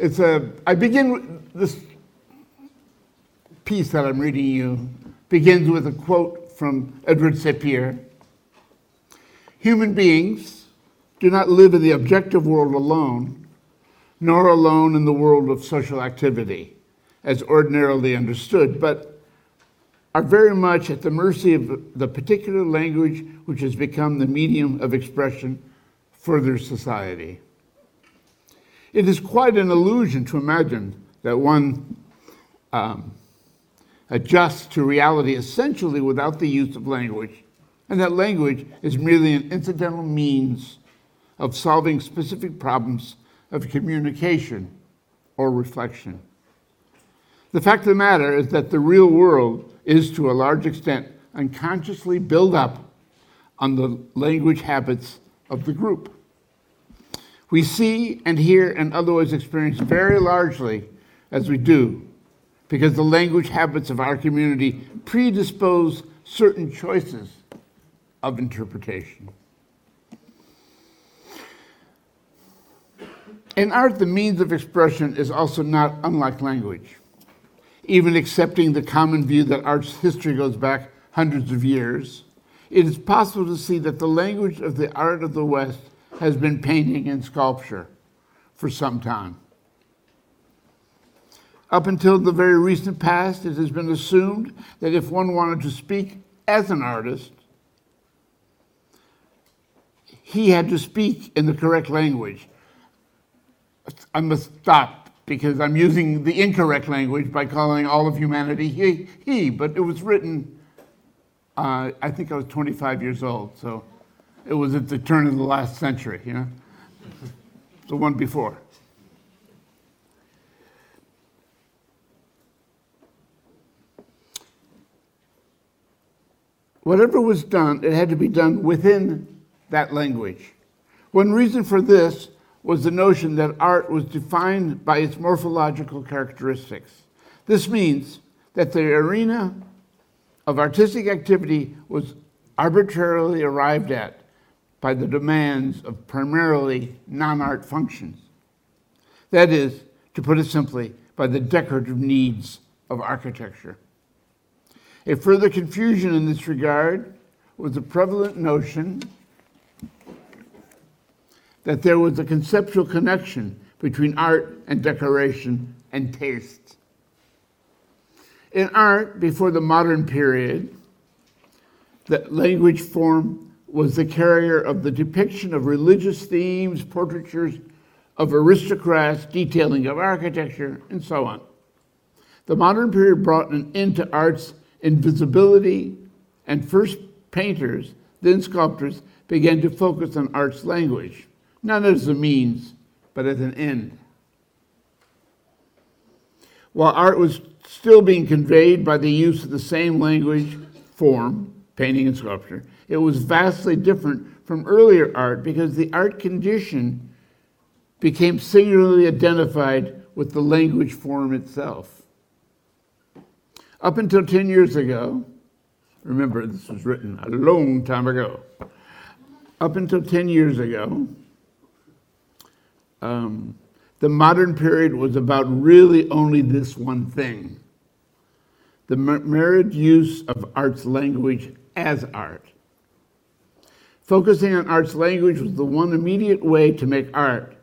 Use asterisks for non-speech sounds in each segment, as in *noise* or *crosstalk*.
It's a, I begin this piece that I'm reading you begins with a quote from Edward Sapir. Human beings do not live in the objective world alone, nor alone in the world of social activity, as ordinarily understood, but are very much at the mercy of the particular language which has become the medium of expression for their society. It is quite an illusion to imagine that one um, adjusts to reality essentially without the use of language, and that language is merely an incidental means of solving specific problems of communication or reflection. The fact of the matter is that the real world is, to a large extent, unconsciously built up on the language habits of the group. We see and hear and otherwise experience very largely as we do because the language habits of our community predispose certain choices of interpretation. In art, the means of expression is also not unlike language. Even accepting the common view that art's history goes back hundreds of years, it is possible to see that the language of the art of the West has been painting and sculpture for some time. Up until the very recent past, it has been assumed that if one wanted to speak as an artist, he had to speak in the correct language. I must stop because I'm using the incorrect language by calling all of humanity he, he but it was written, uh, I think I was 25 years old, so it was at the turn of the last century, you know, the one before. Whatever was done, it had to be done within that language. One reason for this was the notion that art was defined by its morphological characteristics. This means that the arena of artistic activity was arbitrarily arrived at by the demands of primarily non art functions. That is, to put it simply, by the decorative needs of architecture. A further confusion in this regard was the prevalent notion that there was a conceptual connection between art and decoration and taste. In art, before the modern period, the language form was the carrier of the depiction of religious themes, portraitures of aristocrats, detailing of architecture, and so on. The modern period brought an end to art's invisibility, and first painters, then sculptors, began to focus on art's language, not as a means, but as an end. While art was still being conveyed by the use of the same language form, painting and sculpture, it was vastly different from earlier art because the art condition became singularly identified with the language form itself. Up until 10 years ago, remember this was written a long time ago. Up until 10 years ago, um, the modern period was about really only this one thing the married use of art's language as art. Focusing on art's language was the one immediate way to make art,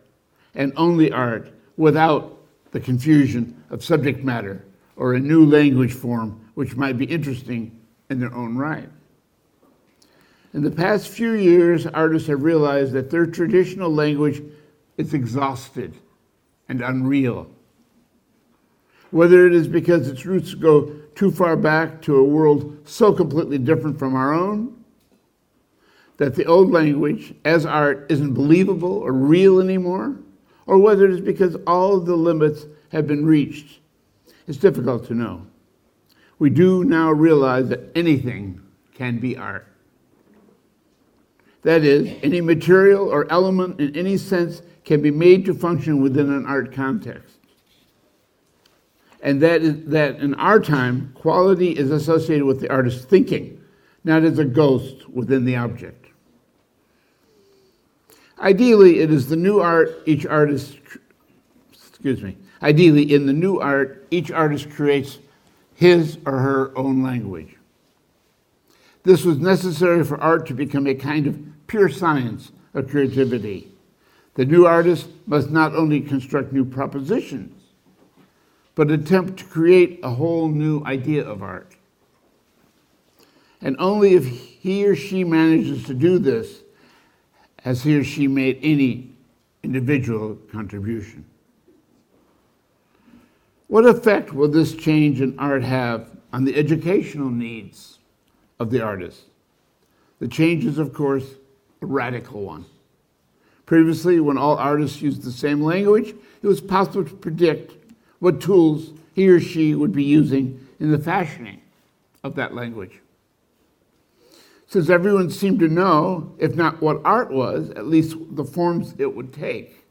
and only art, without the confusion of subject matter or a new language form which might be interesting in their own right. In the past few years, artists have realized that their traditional language is exhausted and unreal. Whether it is because its roots go too far back to a world so completely different from our own, that the old language as art isn't believable or real anymore, or whether it is because all the limits have been reached it's difficult to know. We do now realize that anything can be art. That is, any material or element in any sense can be made to function within an art context. And that is that in our time, quality is associated with the artist's thinking, not as a ghost within the object. Ideally, it is the new art each artist excuse me, ideally in the new art, each artist creates his or her own language. This was necessary for art to become a kind of pure science of creativity. The new artist must not only construct new propositions, but attempt to create a whole new idea of art. And only if he or she manages to do this has he or she made any individual contribution. What effect will this change in art have on the educational needs of the artist? The change is, of course, a radical one. Previously, when all artists used the same language, it was possible to predict what tools he or she would be using in the fashioning of that language. Since everyone seemed to know, if not what art was, at least the forms it would take,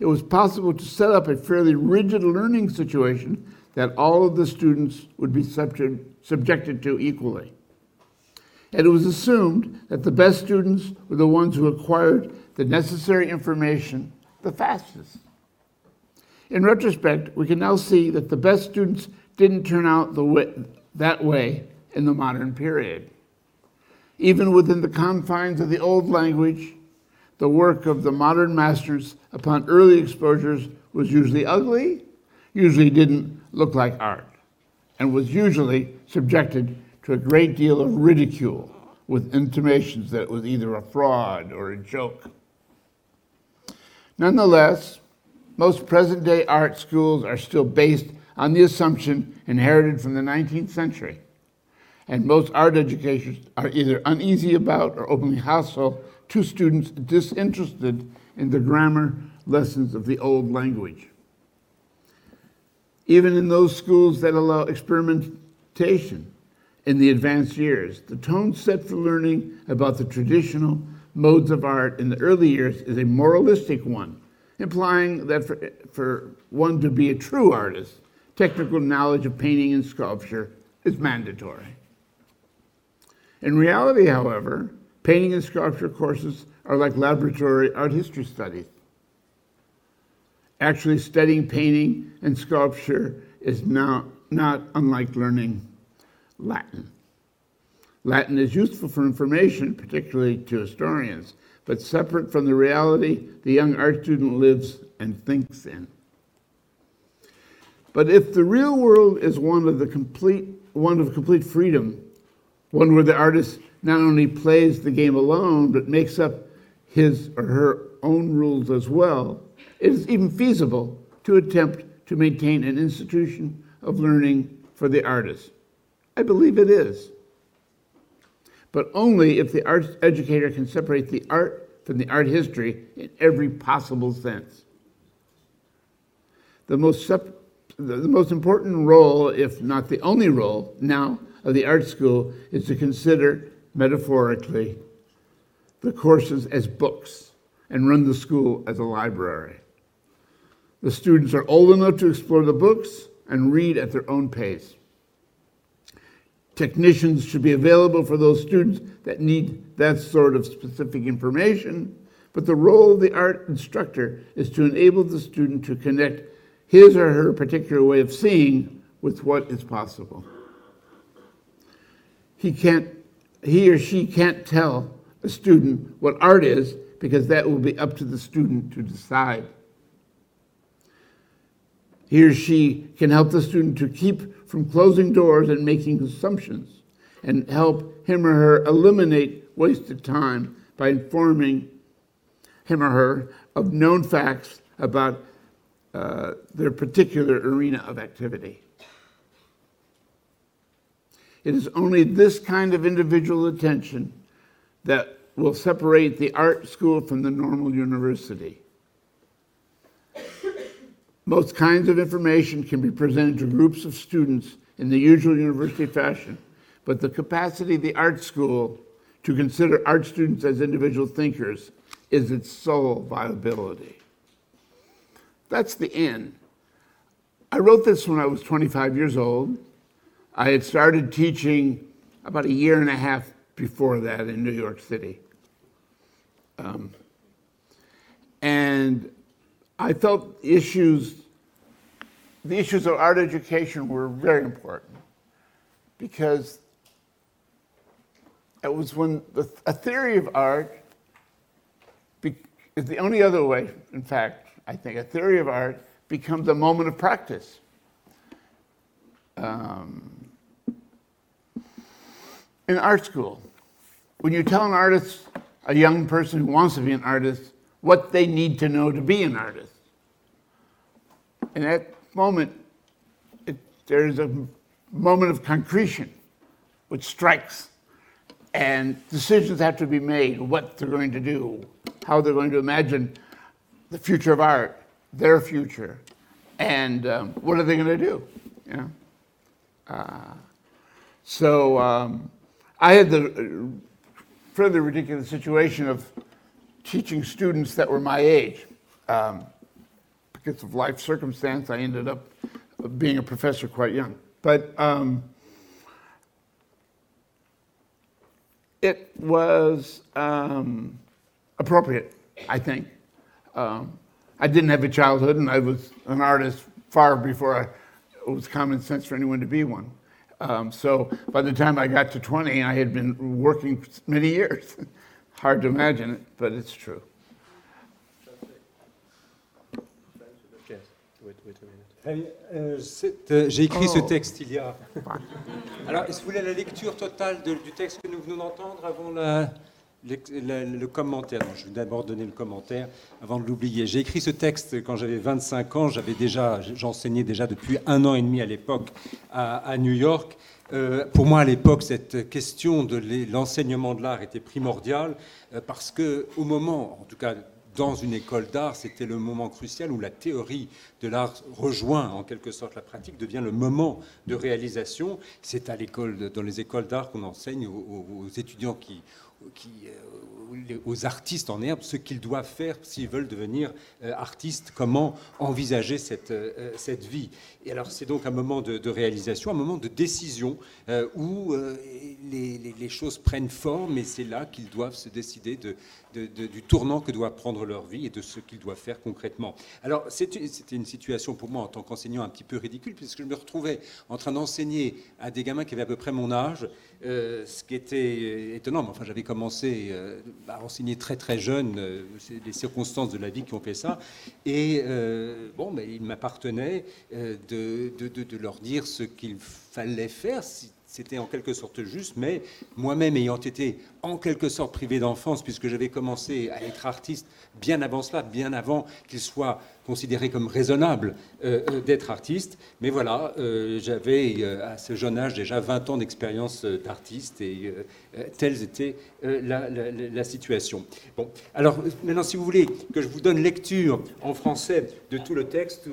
it was possible to set up a fairly rigid learning situation that all of the students would be subject, subjected to equally. And it was assumed that the best students were the ones who acquired the necessary information the fastest. In retrospect, we can now see that the best students didn't turn out way, that way in the modern period. Even within the confines of the old language, the work of the modern masters upon early exposures was usually ugly, usually didn't look like art, and was usually subjected to a great deal of ridicule with intimations that it was either a fraud or a joke. Nonetheless, most present day art schools are still based on the assumption inherited from the 19th century. And most art educators are either uneasy about or openly hostile to students disinterested in the grammar lessons of the old language. Even in those schools that allow experimentation in the advanced years, the tone set for learning about the traditional modes of art in the early years is a moralistic one, implying that for, for one to be a true artist, technical knowledge of painting and sculpture is mandatory. In reality, however, painting and sculpture courses are like laboratory art history studies. Actually, studying painting and sculpture is now not unlike learning Latin. Latin is useful for information, particularly to historians, but separate from the reality the young art student lives and thinks in. But if the real world is one of the complete one of complete freedom, one where the artist not only plays the game alone, but makes up his or her own rules as well, it is even feasible to attempt to maintain an institution of learning for the artist. I believe it is but only if the art educator can separate the art from the art history in every possible sense. The most, sep- the most important role, if not the only role, now of the art school is to consider, metaphorically, the courses as books and run the school as a library. The students are old enough to explore the books and read at their own pace. Technicians should be available for those students that need that sort of specific information. But the role of the art instructor is to enable the student to connect his or her particular way of seeing with what is possible. He can't he or she can't tell a student what art is because that will be up to the student to decide. He or she can help the student to keep from closing doors and making assumptions and help him or her eliminate wasted time by informing him or her of known facts about uh, their particular arena of activity. It is only this kind of individual attention that will separate the art school from the normal university. Most kinds of information can be presented to groups of students in the usual university fashion, but the capacity of the art school to consider art students as individual thinkers is its sole viability. That's the end. I wrote this when I was 25 years old. I had started teaching about a year and a half before that in New York City. Um, and I felt issues, the issues of art education were very important because it was when the, a theory of art be, is the only other way, in fact, I think, a theory of art becomes a moment of practice. Um, in art school, when you tell an artist, a young person who wants to be an artist, what they need to know to be an artist, in that moment, it, there's a moment of concretion which strikes, and decisions have to be made what they're going to do, how they're going to imagine the future of art, their future, and um, what are they going to do? You know? Uh, so um, I had the uh, fairly ridiculous situation of teaching students that were my age. Um, because of life circumstance, I ended up being a professor quite young. But um, it was um, appropriate, I think. Um, I didn't have a childhood, and I was an artist far before I, it was common sense for anyone to be one. Um, so by the time I got to 20, I had been working many years. *laughs* Hard to imagine it, but it's true. Euh, euh, j'ai écrit ce oh. texte il y a. Alors, est-ce que vous voulez la lecture totale du texte que nous venons d'entendre avant le, commentaire Je vais d'abord donner le commentaire avant de l'oublier. J'ai écrit ce texte quand j'avais 25 ans. J'avais déjà, j'enseignais déjà depuis un an et demi à l'époque à, New York. Euh, pour moi, à l'époque, cette question de l'enseignement de l'art était primordiale parce que, au moment, en tout cas dans une école d'art, c'était le moment crucial où la théorie de l'art rejoint en quelque sorte la pratique, devient le moment de réalisation. C'est à l'école, dans les écoles d'art qu'on enseigne aux, étudiants qui, euh, aux artistes en herbe ce qu'ils doivent faire s'ils veulent devenir euh, artistes, comment envisager cette, euh, cette vie. Et alors c'est donc un moment de, réalisation, un moment de décision où les, choses prennent forme et c'est là qu'ils doivent se décider de, du tournant que doit prendre leur vie et de ce qu'ils doivent faire concrètement. Alors c'était une situation pour moi en tant qu'enseignant un petit peu ridicule puisque je me retrouvais en train d'enseigner à des gamins qui avaient à peu près mon âge, ce qui était étonnant. Mais enfin j'avais commencé bah, enseigné très très jeune, euh, les circonstances de la vie qui ont fait ça. Et euh, bon, mais il m'appartenait euh, de, leur dire ce qu'il fallait faire, c'était en quelque sorte juste, mais moi-même ayant été en quelque sorte privé d'enfance, puisque j'avais commencé à être artiste bien avant cela, bien avant qu'il soit considéré comme raisonnable euh, euh, d'être artiste. Mais voilà, euh, j'avais à ce jeune âge déjà 20 ans d'expérience d'artiste et telle était la, la, situation. Bon, alors maintenant, si vous voulez que je vous donne lecture en français de tout le texte,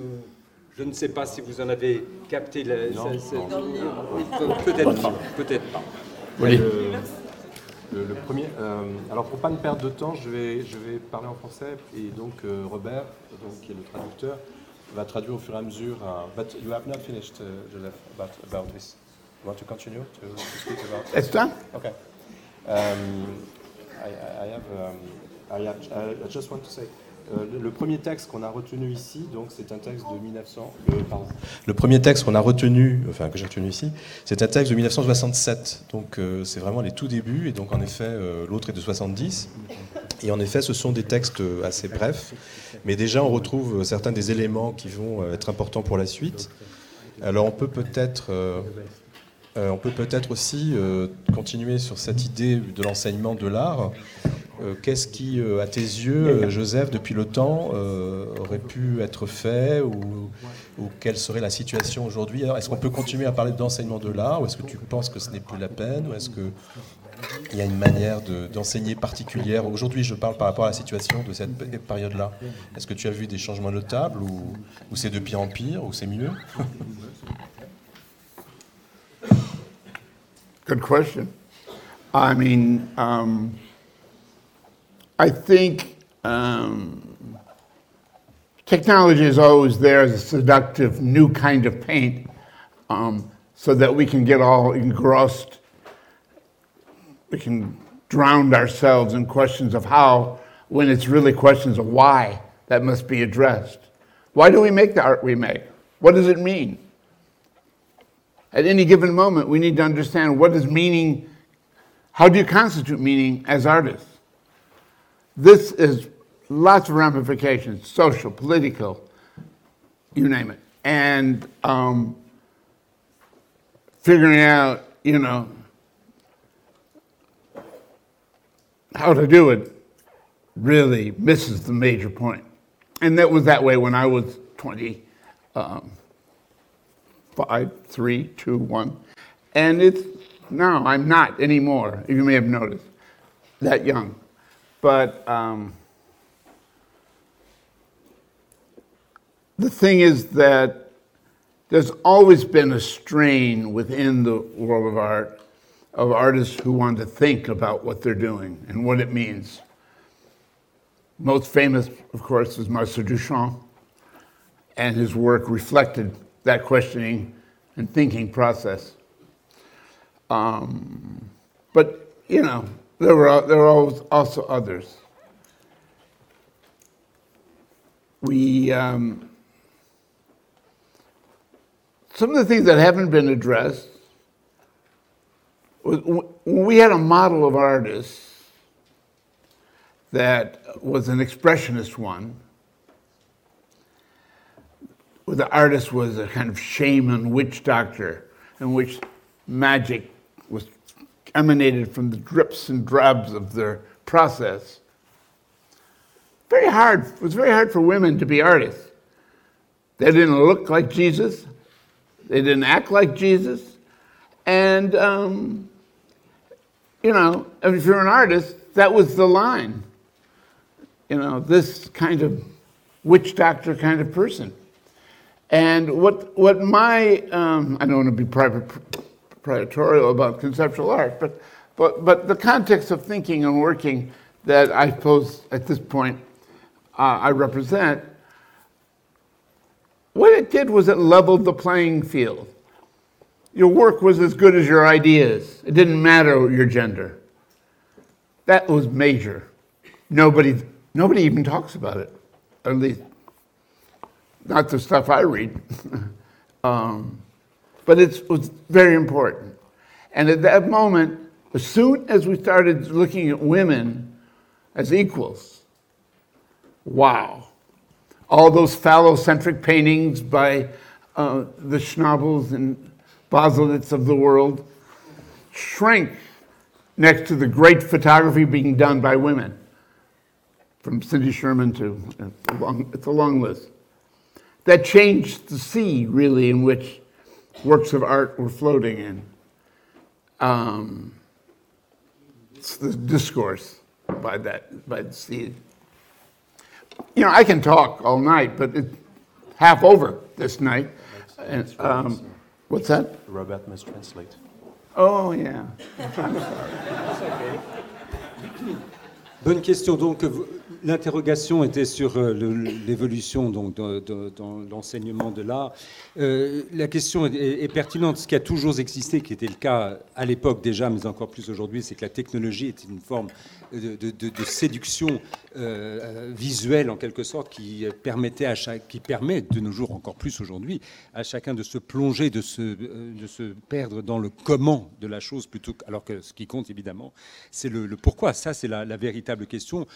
je ne sais pas si vous en avez capté la. Peut-être pas. Peut-être pas. Oui. Le, premier. Euh, alors pour pas me perdre de temps, je vais, je vais parler en français et donc euh, Robert, donc, qui est le traducteur, va traduire au fur et à mesure. Uh, but you have not finished, uh, Joseph, about, about this. You want to continue to, to speak about? It's done. Okay. Um, I, I, have. Um, I, have I just want to say. Euh, le premier texte qu'on a retenu ici, donc c'est un texte de 1900. Le, pardon. Le premier texte qu'on a retenu, enfin que j'ai retenu ici, c'est un texte de 1967. Donc euh, c'est vraiment les tout débuts. Et donc en effet, euh, l'autre est de 70. Et en effet, ce sont des textes assez brefs, mais déjà on retrouve certains des éléments qui vont être importants pour la suite. Alors on peut peut-être on peut peut-être aussi continuer sur cette idée de l'enseignement de l'art. Euh, qu'est-ce qui, euh, à tes yeux, euh, Joseph, depuis le temps, aurait pu être fait ou, quelle serait la situation aujourd'hui? Est-ce qu'on peut continuer à parler d'enseignement de l'art ou est-ce que tu penses que ce n'est plus la peine ou est-ce qu'il y a une manière d'enseigner particulière? Aujourd'hui, je parle par rapport à la situation de cette période-là. Est-ce que tu as vu des changements notables ou c'est de pire en pire ou c'est mieux? Good question. I mean, um... I think um, technology is always there as a seductive new kind of paint um, so that we can get all engrossed. We can drown ourselves in questions of how when it's really questions of why that must be addressed. Why do we make the art we make? What does it mean? At any given moment, we need to understand what is meaning, how do you constitute meaning as artists? This is lots of ramifications social, political, you name it. And um, figuring out, you know, how to do it really misses the major point. And that was that way when I was 20, um, five, three, two, one. And it's, no, I'm not anymore, you may have noticed, that young. But um, the thing is that there's always been a strain within the world of art of artists who want to think about what they're doing and what it means. Most famous, of course, is Marcel Duchamp, and his work reflected that questioning and thinking process. Um, but, you know, there were, there were also others. We, um, some of the things that haven't been addressed, we had a model of artists that was an expressionist one, the artist was a kind of shaman, witch doctor, in which magic was emanated from the drips and drabs of their process. Very hard. It was very hard for women to be artists. They didn't look like Jesus. They didn't act like Jesus. And, um, you know, if you're an artist, that was the line. You know, this kind of witch doctor kind of person. And what, what my, um, I don't want to be proprietorial about conceptual art, but, but, but the context of thinking and working that I suppose at this point uh, I represent what it did was it leveled the playing field. Your work was as good as your ideas. It didn't matter your gender. That was major. Nobody, nobody even talks about it, at least not the stuff I read. *laughs* um, but it was very important. And at that moment, as soon as we started looking at women as equals, wow, all those phallocentric paintings by uh, the Schnabels and Baselitz of the world shrank next to the great photography being done by women, from Cindy Sherman to it's a long, it's a long list. That changed the sea, really, in which works of art were floating in. Um, it's the discourse by that by the sea you know, I can talk all night, but it's half over this night. And, um, what's that? Robert must translate. Oh, yeah. I'm *laughs* sorry. Bonne question. Donc, l'interrogation était sur euh, l'évolution donc dans l'enseignement de l'art. Euh, la question est, pertinente. Ce qui a toujours existé, qui était le cas à l'époque déjà, mais encore plus aujourd'hui, c'est que la technologie est une forme de, séduction euh, visuelle en quelque sorte qui permettait à chaque, qui permet de nos jours encore plus aujourd'hui à chacun de se plonger, de se, perdre dans le comment de la chose plutôt alors que ce qui compte évidemment, c'est le, pourquoi. Ça, c'est la véritable question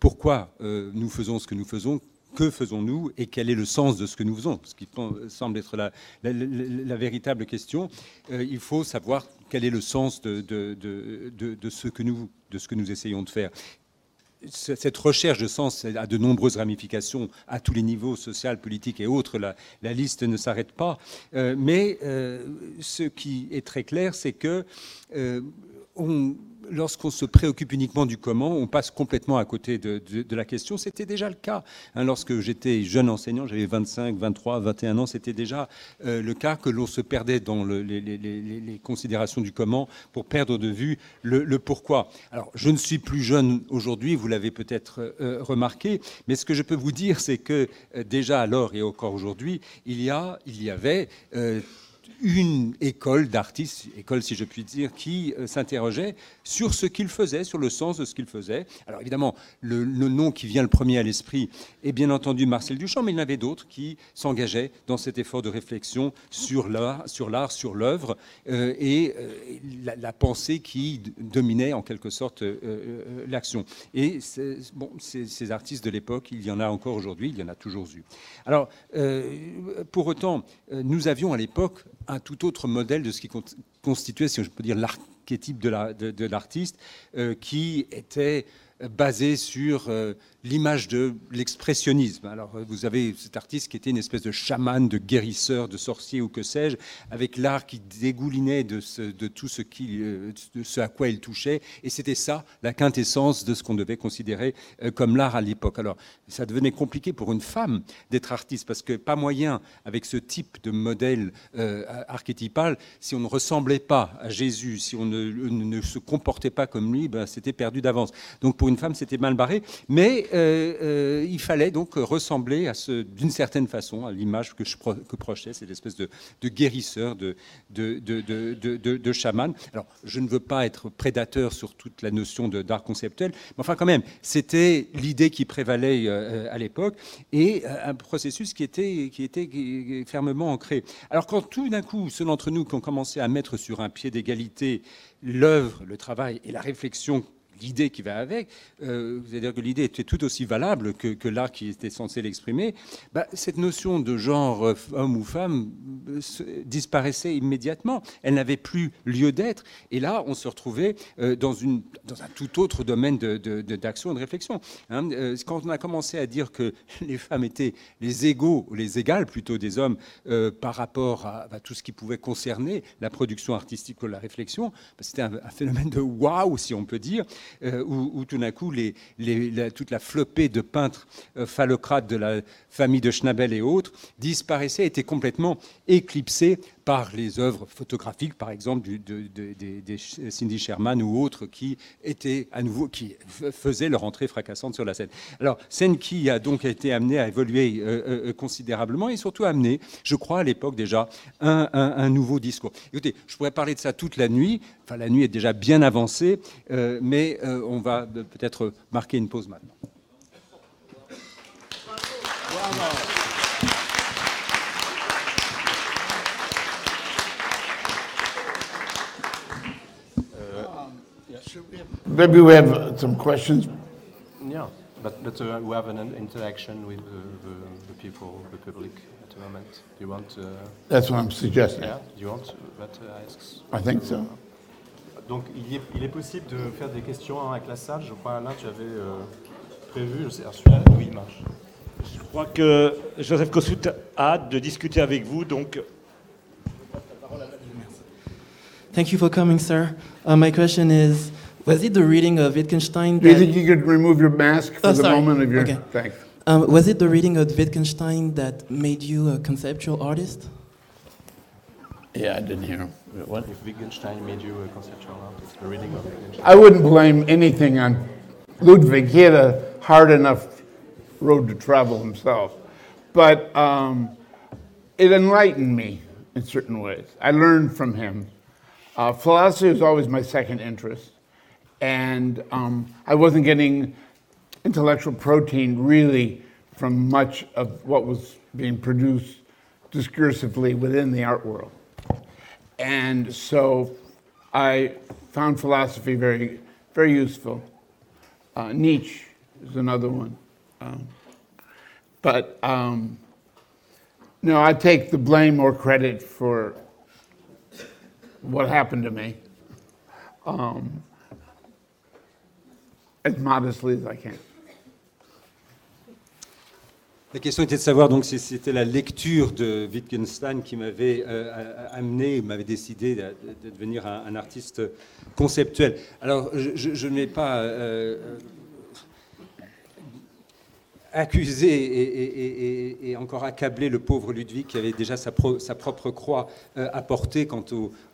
pourquoi euh, nous faisons ce que nous faisons, que faisons-nous et quel est le sens de ce que nous faisons, ce qui semble être la, véritable question. Euh, il faut savoir quel est le sens de, ce que nous, de ce que nous essayons de faire cette recherche de sens a de nombreuses ramifications à tous les niveaux, social, politique et autres. La, liste ne s'arrête pas. Euh, mais ce qui est très clair, c'est que lorsqu'on se préoccupe uniquement du comment, on passe complètement à côté de, la question. C'était déjà le cas. Hein, lorsque j'étais jeune enseignant, j'avais 25, 23, 21 ans, c'était déjà euh, le cas que l'on se perdait dans les, considérations du comment pour perdre de vue le, pourquoi. Alors, je ne suis plus jeune aujourd'hui, vous l'avez peut-être euh, remarqué, mais ce que je peux vous dire, c'est que euh, déjà alors et encore aujourd'hui, il y, a, il y avait une école d'artistes, école si je puis dire, qui euh, s'interrogeait sur ce qu'il faisait, sur le sens de ce qu'il faisait. Alors évidemment, le, nom qui vient le premier à l'esprit est bien entendu Marcel Duchamp, mais il y en avait d'autres qui s'engageaient dans cet effort de réflexion sur l'art, sur l'œuvre euh, et euh, la, pensée qui dominait en quelque sorte l'action. Et bon, ces, artistes de l'époque, il y en a encore aujourd'hui, il y en a toujours eu. Alors, pour autant, nous avions à l'époque un tout autre modèle de ce qui constituait, si je peux dire, l'archétype de l'artiste, euh, qui était basé sur euh, l'image de l'expressionnisme. Alors, euh, vous avez cet artiste qui était une espèce de chaman, de guérisseur, de sorcier ou que sais-je, avec l'art qui dégoulinait de, tout euh, ce à quoi il touchait. Et c'était ça, la quintessence de ce qu'on devait considérer comme l'art à l'époque. Alors, ça devenait compliqué pour une femme d'être artiste, parce que pas moyen, avec ce type de modèle archétypal, si on ne ressemblait pas à Jésus, si on ne, ne se comportait pas comme lui, ben, c'était perdu d'avance. Donc, pour une femme, c'était mal barré. Mais euh, euh, il fallait donc ressembler à ce, d'une certaine façon à l'image que je que projetais, cette espèce de, guérisseur, de, de, chaman. Alors, je ne veux pas être prédateur sur toute la notion d'art conceptuel, mais enfin quand même, c'était l'idée qui prévalait euh, à l'époque et un processus qui était, qui était fermement ancré. Alors quand tout d'un coup, ceux d'entre nous qui ont commencé à mettre sur un pied d'égalité l'œuvre, le travail et la réflexion l'idée qui va avec, euh, c'est-à-dire que l'idée était tout aussi valable que, l'art qui était censé l'exprimer, bah, cette notion de genre euh, homme ou femme euh, disparaissait immédiatement. Elle n'avait plus lieu d'être. Et là, on se retrouvait dans, un tout autre domaine d'action et de réflexion. Hein. quand on a commencé à dire que *laughs* les femmes étaient les égaux, les égales plutôt des hommes par rapport à, tout ce qui pouvait concerner la production artistique ou la réflexion, bah, c'était un, un, phénomène de waouh, si on peut dire. Euh, où, tout d'un coup, toute la flopée de peintres euh, phallocrates de la famille de Schnabel et autres disparaissait, était complètement éclipsée par les œuvres photographiques, par exemple, de, des Cindy Sherman ou autres qui étaient à nouveau, qui faisaient leur entrée fracassante sur la scène. Alors, scène qui a donc été amenée à évoluer euh, considérablement et surtout amené, je crois, à l'époque déjà, un, un, nouveau discours. Écoutez, je pourrais parler de ça toute la nuit. Enfin, la nuit est déjà bien avancée, mais euh, on va peut-être marquer une pause maintenant. Maybe we have some questions. Yeah, but, but uh, we have an interaction with the, the, people, the public at the moment. Do you want? Uh, That's what I'm suggesting. Yeah, do you want that uh, asks? I think so. Donc il est, il est, possible de faire des questions avec la salle. Je crois, Alain, tu avais euh, prévu. Je sais, celui-là, oui, il marche. Je crois que Joseph Kossuth a hâte de discuter avec vous. Donc. Thank you for coming, sir. Uh, my question is, was it the reading of Wittgenstein? Do you think you could remove your mask for oh, the sorry. moment of your? Okay. Thanks. Um, was it the reading of Wittgenstein that made you a conceptual artist? Yeah, I didn't hear him. What? If Wittgenstein made you a conceptual artist, the reading of Wittgenstein. I wouldn't blame anything on Ludwig. He had a hard enough road to travel himself. But um, it enlightened me in certain ways. I learned from him. Uh, philosophy was always my second interest. And um, I wasn't getting intellectual protein really from much of what was being produced discursively within the art world. And so I found philosophy very, very useful. Uh, Nietzsche is another one. Um, but um, no, I take the blame or credit for what happened to me um, as modestly as I can. La question était de savoir donc si c'était la lecture de Wittgenstein qui m'avait euh, amené, m'avait décidé de, devenir un, artiste conceptuel. Alors, je, pas. Euh, accuser et, et- et- et encore accabler le pauvre Ludwig qui avait déjà sa, pro- sa propre croix euh, à porter quant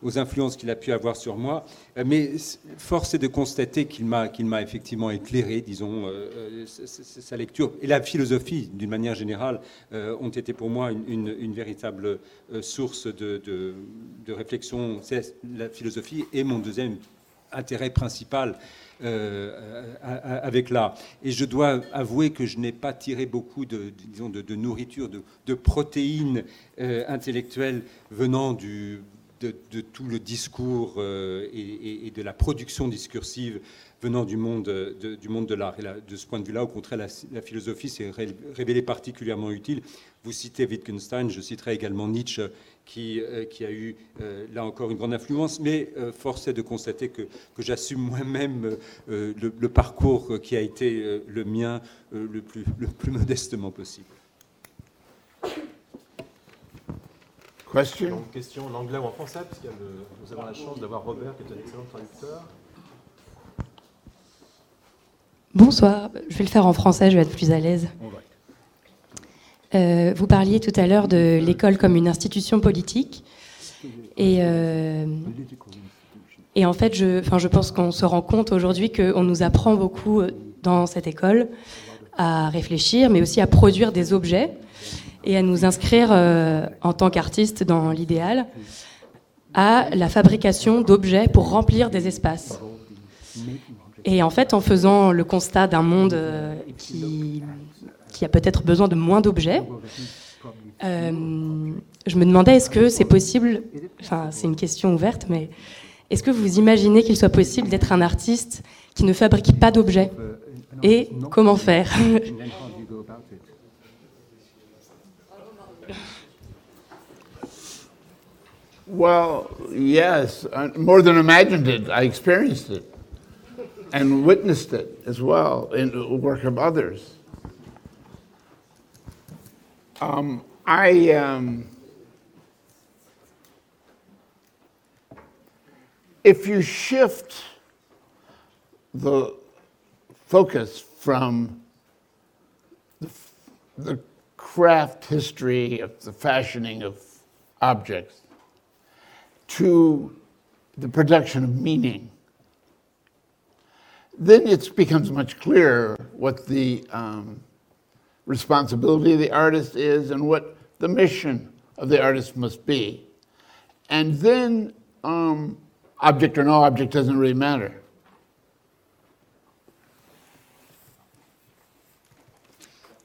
aux, influences qu'il a pu avoir sur moi. Euh, mais force est de constater qu'il m'a effectivement éclairé, disons, euh, sa lecture et la philosophie, d'une manière générale, ont été pour moi une, véritable source de, de- réflexion. C'est la philosophie est mon deuxième intérêt principal euh, à- à- avec l'art. Et je dois avouer que je n'ai pas tiré beaucoup de, disons, de, nourriture, de, protéines euh, intellectuelles venant du, de, tout le discours euh, et, de la production discursive venant du monde euh, de, du monde de l'art. Et de ce point de vue-là, au contraire, la, philosophie s'est ré- révélée particulièrement utile. Vous citez Wittgenstein, je citerai également Nietzsche, qui, euh, qui a eu, euh, là encore, une grande influence, mais euh, force est de constater que, que j'assume moi-même euh, le, le parcours qui a été euh, le mien euh, le, plus, le plus modestement possible. Question? Donc, question en anglais ou en français, puisque nous avons la chance d'avoir Robert qui est un excellent traducteur. Bonsoir, je vais le faire en français, je vais être plus à l'aise. Euh, vous parliez tout à l'heure de l'école comme une institution politique. Et, euh, en fait, je, pense qu'on se rend compte aujourd'hui qu'on nous apprend beaucoup euh, dans cette école à réfléchir, mais aussi à produire des objets et à nous inscrire en tant qu'artistes dans l'idéal à la fabrication d'objets pour remplir des espaces. Et en fait, en faisant le constat d'un monde qui, qui a peut-être besoin de moins d'objets, euh, je me demandais est-ce que c'est possible, enfin c'est une question ouverte, mais est-ce que vous imaginez qu'il soit possible d'être un artiste qui ne fabrique pas d'objets Et comment faire *laughs* Well, yes, more than imagined it. I experienced it and witnessed it as well in the work of others. Um, I, um, if you shift the focus from the, the craft history of the fashioning of objects to the production of meaning, then it becomes much clearer what the um, responsibility of the artist is and what the mission of the artist must be. And then, um, object or no object doesn't really matter.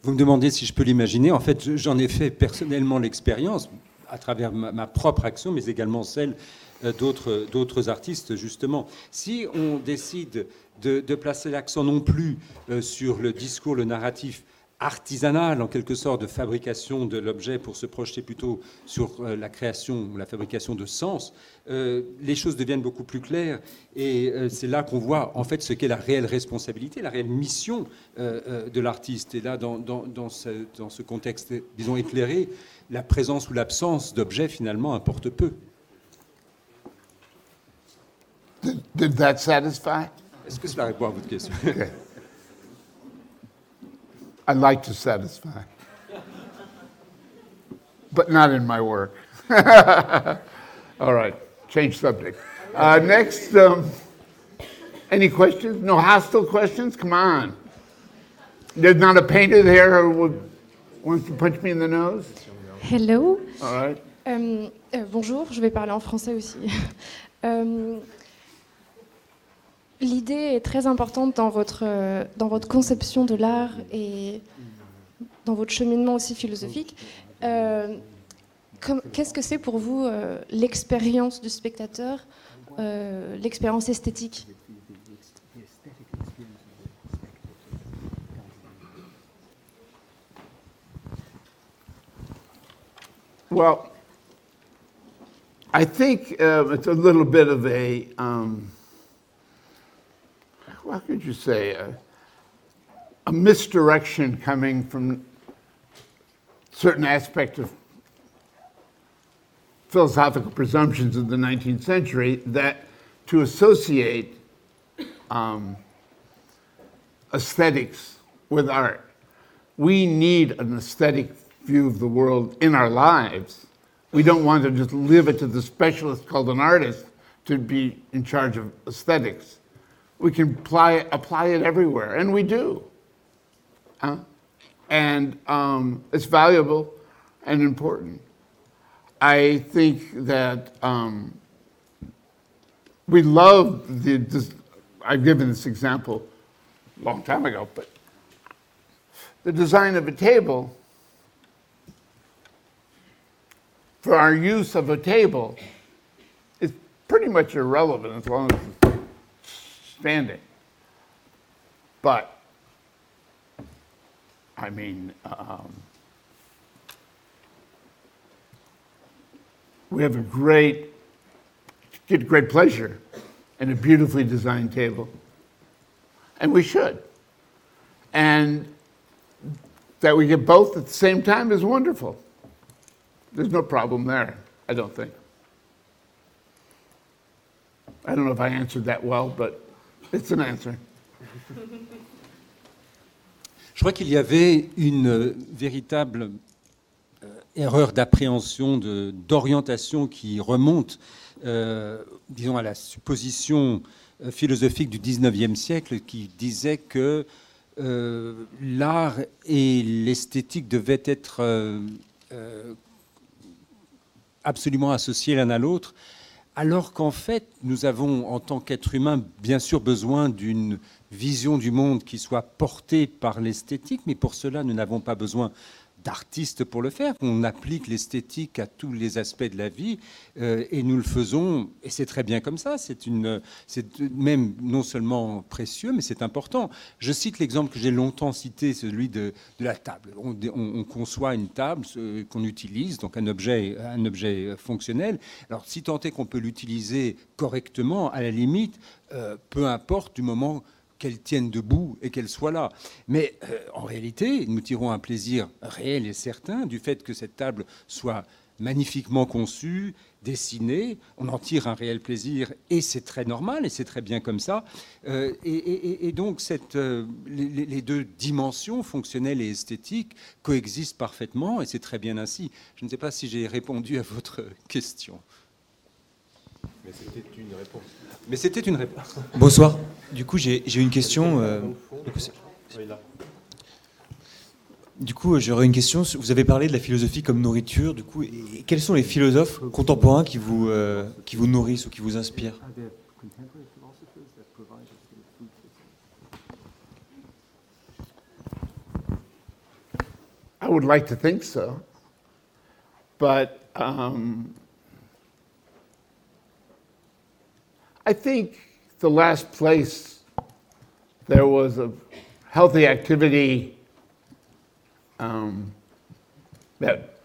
Vous me demandez si je peux l'imaginer. En fait, je- j'en ai fait personnellement l'expérience à travers ma, ma propre action, mais également celle euh, d'autres d'autres artistes, justement. Si on décide de, de placer l'accent non plus euh, sur le discours, le narratif artisanal, en quelque sorte, de fabrication de l'objet pour se projeter plutôt sur euh, la création ou la fabrication de sens, euh, les choses deviennent beaucoup plus claires. Et euh, c'est là qu'on voit, en fait, ce qu'est la réelle responsabilité, la réelle mission euh, de l'artiste. Et là, dans, dans- dans ce, dans ce contexte, disons, éclairé, la présence ou l'absence d'objets, finalement, importe peu. Did, did that satisfy? Est-ce que cela répond à votre question? I'd like to satisfy, but not in my work. *laughs* All right, change subject. Uh, next, um, any questions? No hostile questions? Come on. There's not a painter there who would, wants to punch me in the nose? Hello. All right. Euh, euh, bonjour, je vais parler en français aussi. Euh, *laughs* L'idée est très importante dans votre, euh, dans votre conception de l'art et dans votre cheminement aussi philosophique. Euh, Qu'est-ce que c'est pour vous euh, l'expérience du spectateur, l'expérience esthétique? Well, I think it's a little bit of a, um, what could you say, a, a misdirection coming from certain aspect of philosophical presumptions of the 19th century that to associate um, aesthetics with art. we need an aesthetic view of the world in our lives. We don't want to just leave it to the specialist called an artist to be in charge of aesthetics. We can apply, apply it everywhere, and we do. Huh? And um, it's valuable and important. I think that um, we love the, I've given this example a long time ago, but the design of a table, for our use of a table, is pretty much irrelevant as long as it's standing. But, I mean, um, we have a great, get great pleasure in a beautifully designed table. And we should. And that we get both at the same time is wonderful. There's no problem there, I don't think. I don't know if I answered that well, but *laughs* Je crois qu'il y avait une véritable euh, erreur d'appréhension, d'orientation qui remonte, euh, disons, à la supposition euh, philosophique du 19e siècle qui disait que l'art et l'esthétique devaient être absolument associés l'un à l'autre, alors qu'en fait, nous avons, en tant qu'être humain, bien sûr besoin d'une vision du monde qui soit portée par l'esthétique, mais pour cela, nous n'avons pas besoin d'artistes pour le faire. On applique l'esthétique à tous les aspects de la vie euh, et nous le faisons, et c'est très bien comme ça. C'est même non seulement précieux, mais c'est important. Je cite l'exemple que j'ai longtemps cité, celui de, la table. On, on- on conçoit une table qu'on utilise, donc un objet, un objet fonctionnel. Alors, si tant est qu'on peut l'utiliser correctement, à la limite, euh, peu importe du moment qu'elle tienne debout et qu'elle soit là. Mais euh, en réalité, nous tirons un plaisir réel et certain du fait que cette table soit magnifiquement conçue, dessinée. On en tire un réel plaisir et c'est très normal et c'est très bien comme ça. Euh, et, donc, euh, les, les- deux dimensions, fonctionnelles et esthétiques, coexistent parfaitement et c'est très bien ainsi. Je ne sais pas si j'ai répondu à votre question. Mais c'était une réponse. Mais c'était une réponse. *laughs* Bonsoir. Du coup, j'ai j'ai une question. euh, du coup, euh, j'aurais une question. Vous avez parlé de la philosophie comme nourriture. Du coup, et quels sont les philosophes contemporains qui vous, euh, qui vous nourrissent ou qui vous inspirent? I would like to think so. But um, I think the last place there was a healthy activity um, that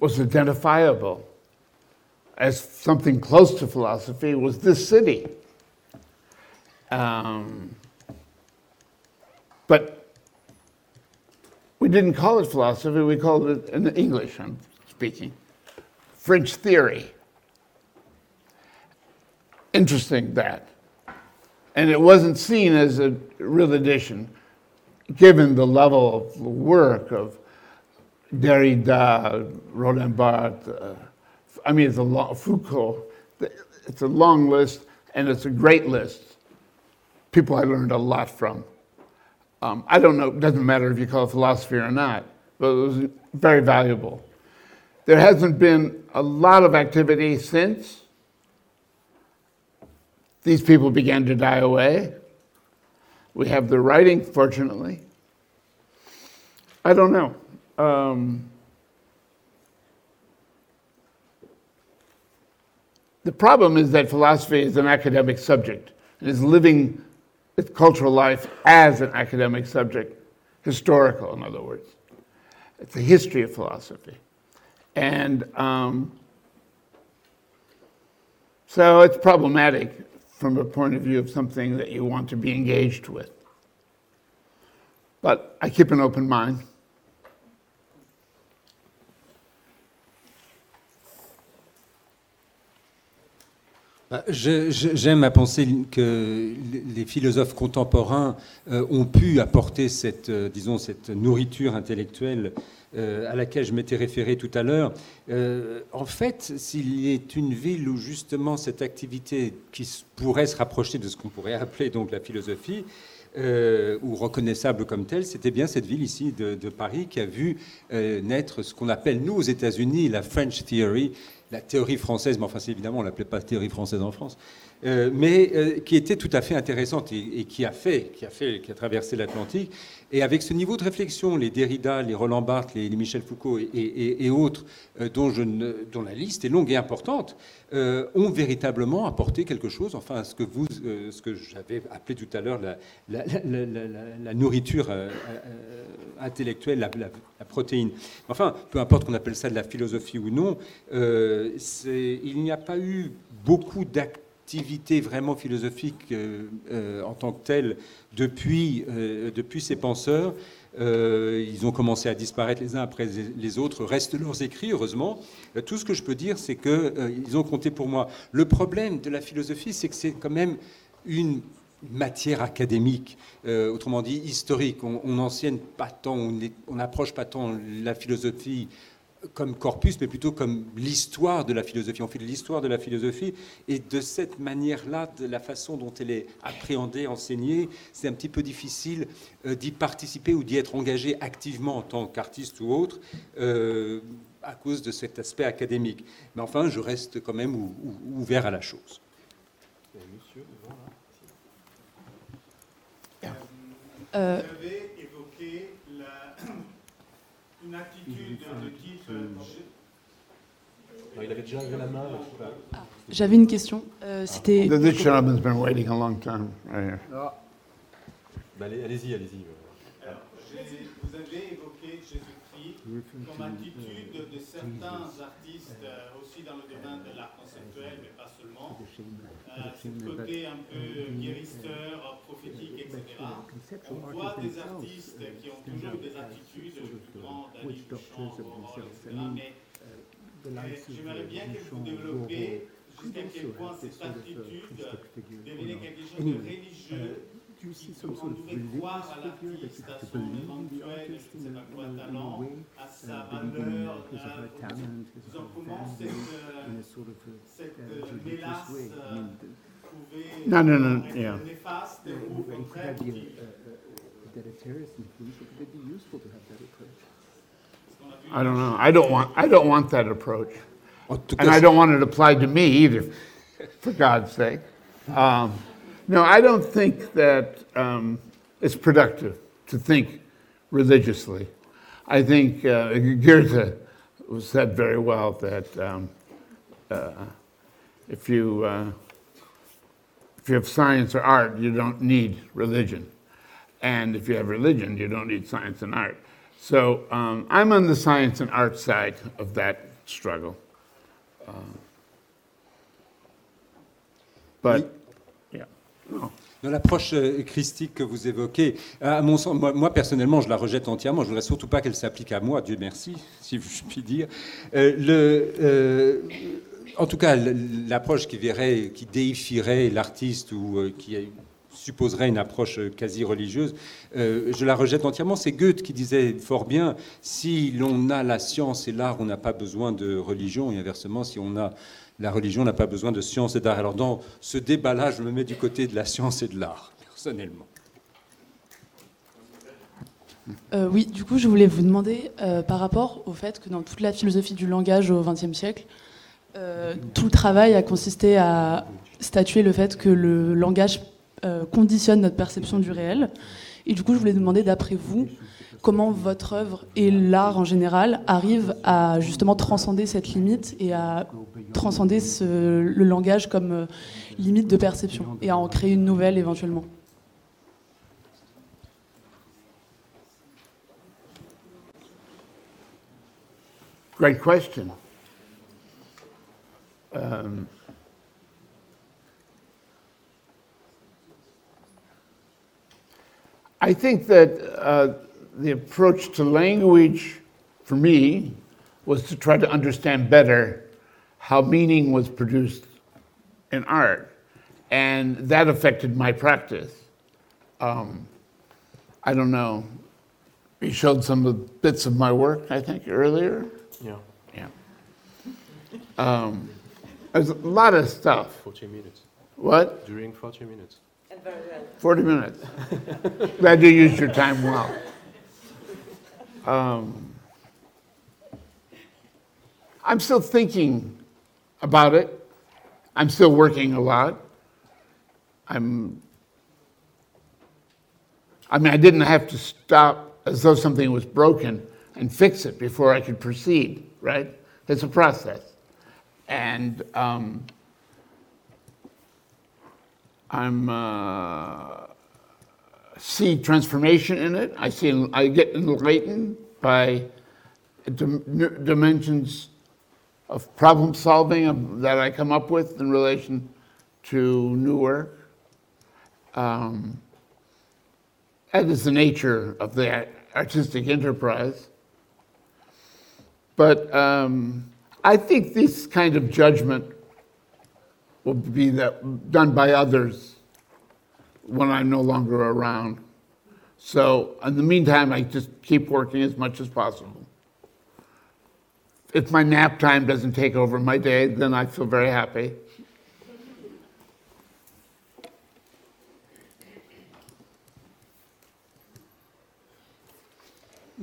was identifiable as something close to philosophy was this city. Um, but we didn't call it philosophy, we called it, in English I'm speaking, French theory. Interesting that. And it wasn't seen as a real addition, given the level of work of Derrida, Roland Barthes, uh, I mean, it's a long, Foucault. It's a long list, and it's a great list. People I learned a lot from. Um, I don't know, it doesn't matter if you call it philosophy or not, but it was very valuable. There hasn't been a lot of activity since. These people began to die away. We have the writing, fortunately. I don't know. Um, the problem is that philosophy is an academic subject. It is living its cultural life as an academic subject, historical, in other words. It's a history of philosophy. And um, so it's problematic from a point of view of something that you want to be engaged with. But I keep an open mind. J'aime à penser que les philosophes contemporains euh, ont pu apporter cette, euh, disons, cette nourriture intellectuelle euh, à laquelle je m'étais référé tout à l'heure. En fait, s'il est une ville où justement cette activité qui pourrait se rapprocher de ce qu'on pourrait appeler donc la philosophie, ou reconnaissable comme telle, c'était bien cette ville ici de, Paris qui a vu naître ce qu'on appelle, nous, aux États-Unis, la French Theory, la théorie française, mais enfin, c'est évidemment, on ne l'appelait pas théorie française en France, euh, mais euh, qui était tout à fait intéressante et, et qui, a fait, qui, a fait, qui a traversé l'Atlantique. Et avec ce niveau de réflexion, les Derrida, les Roland Barthes, les, Michel Foucault et, autres, euh, dont, la liste est longue et importante, euh, ont véritablement apporté quelque chose, enfin, ce que, euh, que j'avais appelé tout à l'heure la, la- nourriture intellectuelle, la, protéine. Enfin, peu importe qu'on appelle ça de la philosophie ou non, il n'y a pas eu beaucoup d'activités vraiment philosophiques euh, euh, en tant que telles depuis, euh, depuis ces penseurs. Ils ont commencé à disparaître les uns après les autres, restent leurs écrits, heureusement. Tout ce que je peux dire, c'est qu'ils ont compté pour moi. Le problème de la philosophie, c'est que c'est quand même une matière académique, autrement dit historique. On n'enseigne pas tant, on n'approche pas tant la philosophie comme corpus, mais plutôt comme l'histoire de la philosophie. On fait de l'histoire de la philosophie, et de cette manière-là, de la façon dont elle est appréhendée, enseignée, c'est un petit peu difficile euh, d'y participer ou d'y être engagé activement en tant qu'artiste ou autre. euh, à cause de cet aspect académique. Mais enfin, je reste quand même ou- ou- ouvert à la chose. Euh, Vous avez évoqué la- *coughs* une attitude de Non, il avait déjà levé la main. J'avais une question. Euh, C'était. This gentleman's been waiting a long time. right here. Bah, allez- Allez-y, allez-y. Alors, j'ai- vous avez évoqué Jésus-Christ comme attitude de certains artistes, euh, aussi dans le domaine de l'art conceptuel, mais pas seulement. Euh, côté un peu guérisseur, prophétique, etc. On voit des artistes qui ont toujours des attitudes, prends Dali Warhol, etc. Mais euh, j'aimerais bien que vous développiez jusqu'à quel point cette attitude devenait quelque chose de religieux qui on devait croire à l'artiste, à son éventuel, je ne sais pas quoi, talent, à sa valeur, à, disons, comment cette, euh, cette euh, mélasse euh, pouvait Non, non, non, être yeah. néfaste ou au contraire utile. I don't know. I don't want. I don't want that approach, and I don't want it applied to me either. For God's sake. Um, no, I don't think that um, it's productive to think religiously. I think uh, Goethe said very well that um, uh, if you uh, if you have science or art, you don't need religion. And if you have religion, you don't need science and art. So um, I'm on the science and art side of that struggle. Uh, but. Dans l'approche euh, christique que vous évoquez, à mon sens, moi, personnellement, je la rejette entièrement. Je ne voudrais surtout pas qu'elle s'applique à moi, Dieu merci, *laughs* si je puis dire. Euh, euh, en tout cas, l'approche qui qui déifierait l'artiste ou qui supposerait une approche quasi religieuse, je la rejette entièrement. C'est Goethe qui disait fort bien si l'on a la science et l'art, on n'a pas besoin de religion, et inversement, si on a la religion, on n'a pas besoin de science et d'art. Alors, dans ce débat-là, je me mets du côté de la science et de l'art, personnellement. Euh, oui, du coup, je voulais vous demander euh, par rapport au fait que dans toute la philosophie du langage au XXe siècle, euh, tout le travail a consisté à statuer le fait que le langage conditionne notre perception du réel. Et du coup, je voulais demander, d'après vous, comment votre œuvre et l'art en général arrivent à justement transcender cette limite et à transcender ce- le langage comme euh, limite de perception et à en créer une nouvelle éventuellement. Great question. Um, I think that uh, the approach to language for me was to try to understand better how meaning was produced in art, and that affected my practice. Um, I don't know. You showed some of the bits of my work, I think, earlier. Yeah. Yeah. Um, there's a lot of stuff. 40 minutes. What? During 40 minutes. Very well. 40 minutes. *laughs* Glad you used your time well. Um, I'm still thinking about it. I'm still working a lot. I'm. I mean, I didn't have to stop as though something was broken and fix it before I could proceed, right? It's a process. And um, I'm uh, see transformation in it. I see I get enlightened by dim- dimensions of problem solving that I come up with in relation to new work. Um, that is the nature of the artistic enterprise. But um, I think this kind of judgment will be that, done by others when I'm no longer around. So in the meantime, I just keep working as much as possible. If my nap time doesn't take over my day, then I feel very happy.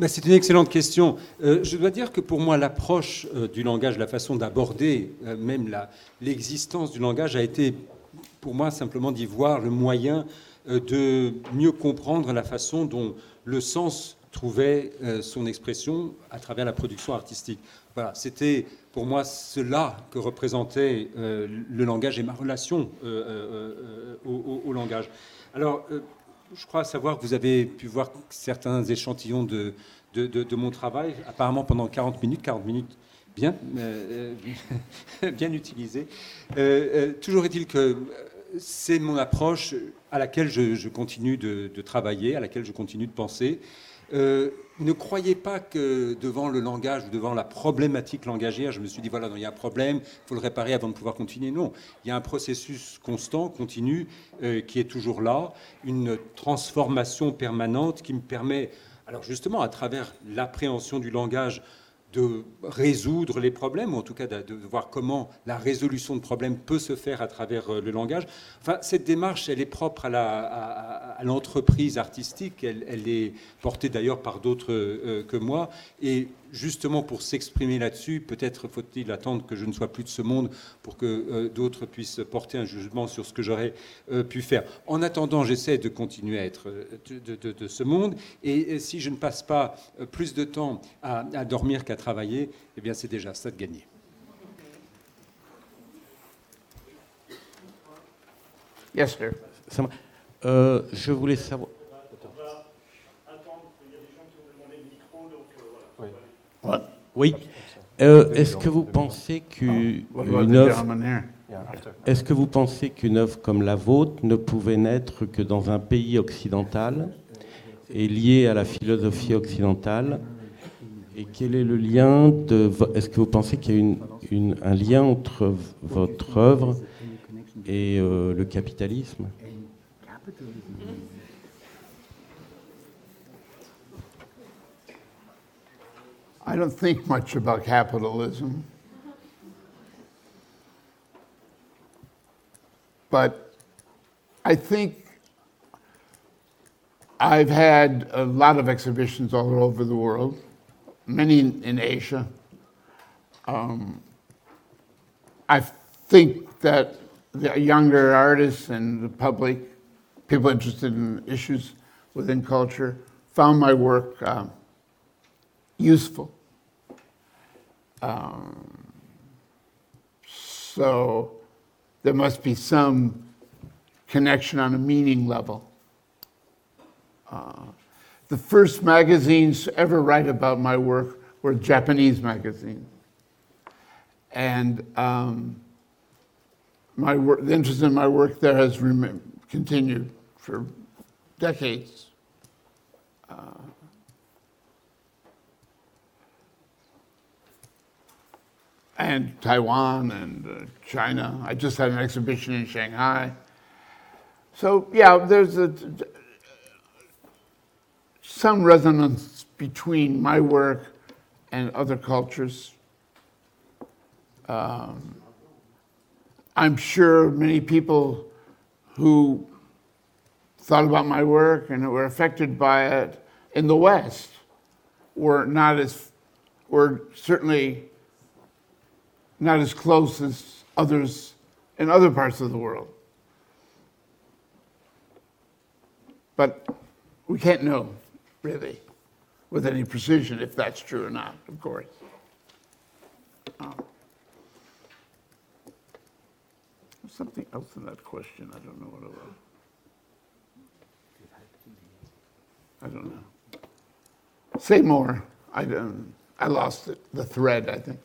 C'est une excellente question. Euh, je dois dire que pour moi, l'approche euh, du langage, la façon d'aborder euh, même l'existence du langage a été, pour moi, simplement d'y voir le moyen euh, de mieux comprendre la façon dont le sens trouvait euh, son expression à travers la production artistique. Voilà, c'était pour moi cela que représentait euh, le langage et ma relation au, langage. Alors, je crois savoir que vous avez pu voir certains échantillons de, de, mon travail, apparemment pendant 40 minutes, 40 minutes bien, *laughs* bien utilisées. Toujours est-il que c'est mon approche à laquelle je, continue de, travailler, à laquelle je continue de penser. Euh, ne croyez pas que devant le langage ou devant la problématique langagière, je me suis dit, voilà, il y a un problème, il faut le réparer avant de pouvoir continuer. Non, il y a un processus constant, continu, euh, qui est toujours là, une transformation permanente qui me permet, alors justement, à travers l'appréhension du langage, de résoudre les problèmes, ou en tout cas de, voir comment la résolution de problèmes peut se faire à travers euh, le langage. Enfin, cette démarche, elle est propre à l'entreprise artistique, elle, elle est portée d'ailleurs par d'autres euh, que moi, et justement pour s'exprimer là-dessus, peut-être faut-il attendre que je ne sois plus de ce monde pour que euh, d'autres puissent porter un jugement sur ce que j'aurais euh, pu faire. En attendant, j'essaie de continuer à être euh, de, de- de ce monde, et, et si je ne passe pas euh, plus de temps à, à dormir qu'à travailler, eh bien c'est déjà ça de gagner. Yes, sir. Euh, je voulais savoir. What? Oui. Euh, Est-ce que vous pensez qu'une the œuvre, est-ce que vous pensez qu'une œuvre comme la vôtre ne pouvait naître que dans un pays occidental et liée à la philosophie occidentale? Et quel est le lien de Est-ce que vous pensez qu'il y a une- une- un lien entre votre œuvre et euh, le capitalisme I don't think much about capitalism. But I think I've had a lot of exhibitions all over the world, many in, Asia. Um, I think that the younger artists and the public, people interested in issues within culture, found my work um, useful. Um, so there must be some connection on a meaning level. Uh, the first magazines to ever write about my work were Japanese magazines. And um, my work, the interest in my work there has continued for decades. Uh, and Taiwan and uh, China. I just had an exhibition in Shanghai. So, yeah, there's a, some resonance between my work and other cultures. Um, I'm sure many people who thought about my work and were affected by it in the West were not as, were certainly not as close as others in other parts of the world. But we can't know, really, with any precision if that's true or not, of course. Um, there's something else in that question. I don't know what it was. I don't know. Say more. I, don't, I lost it, the thread, I think.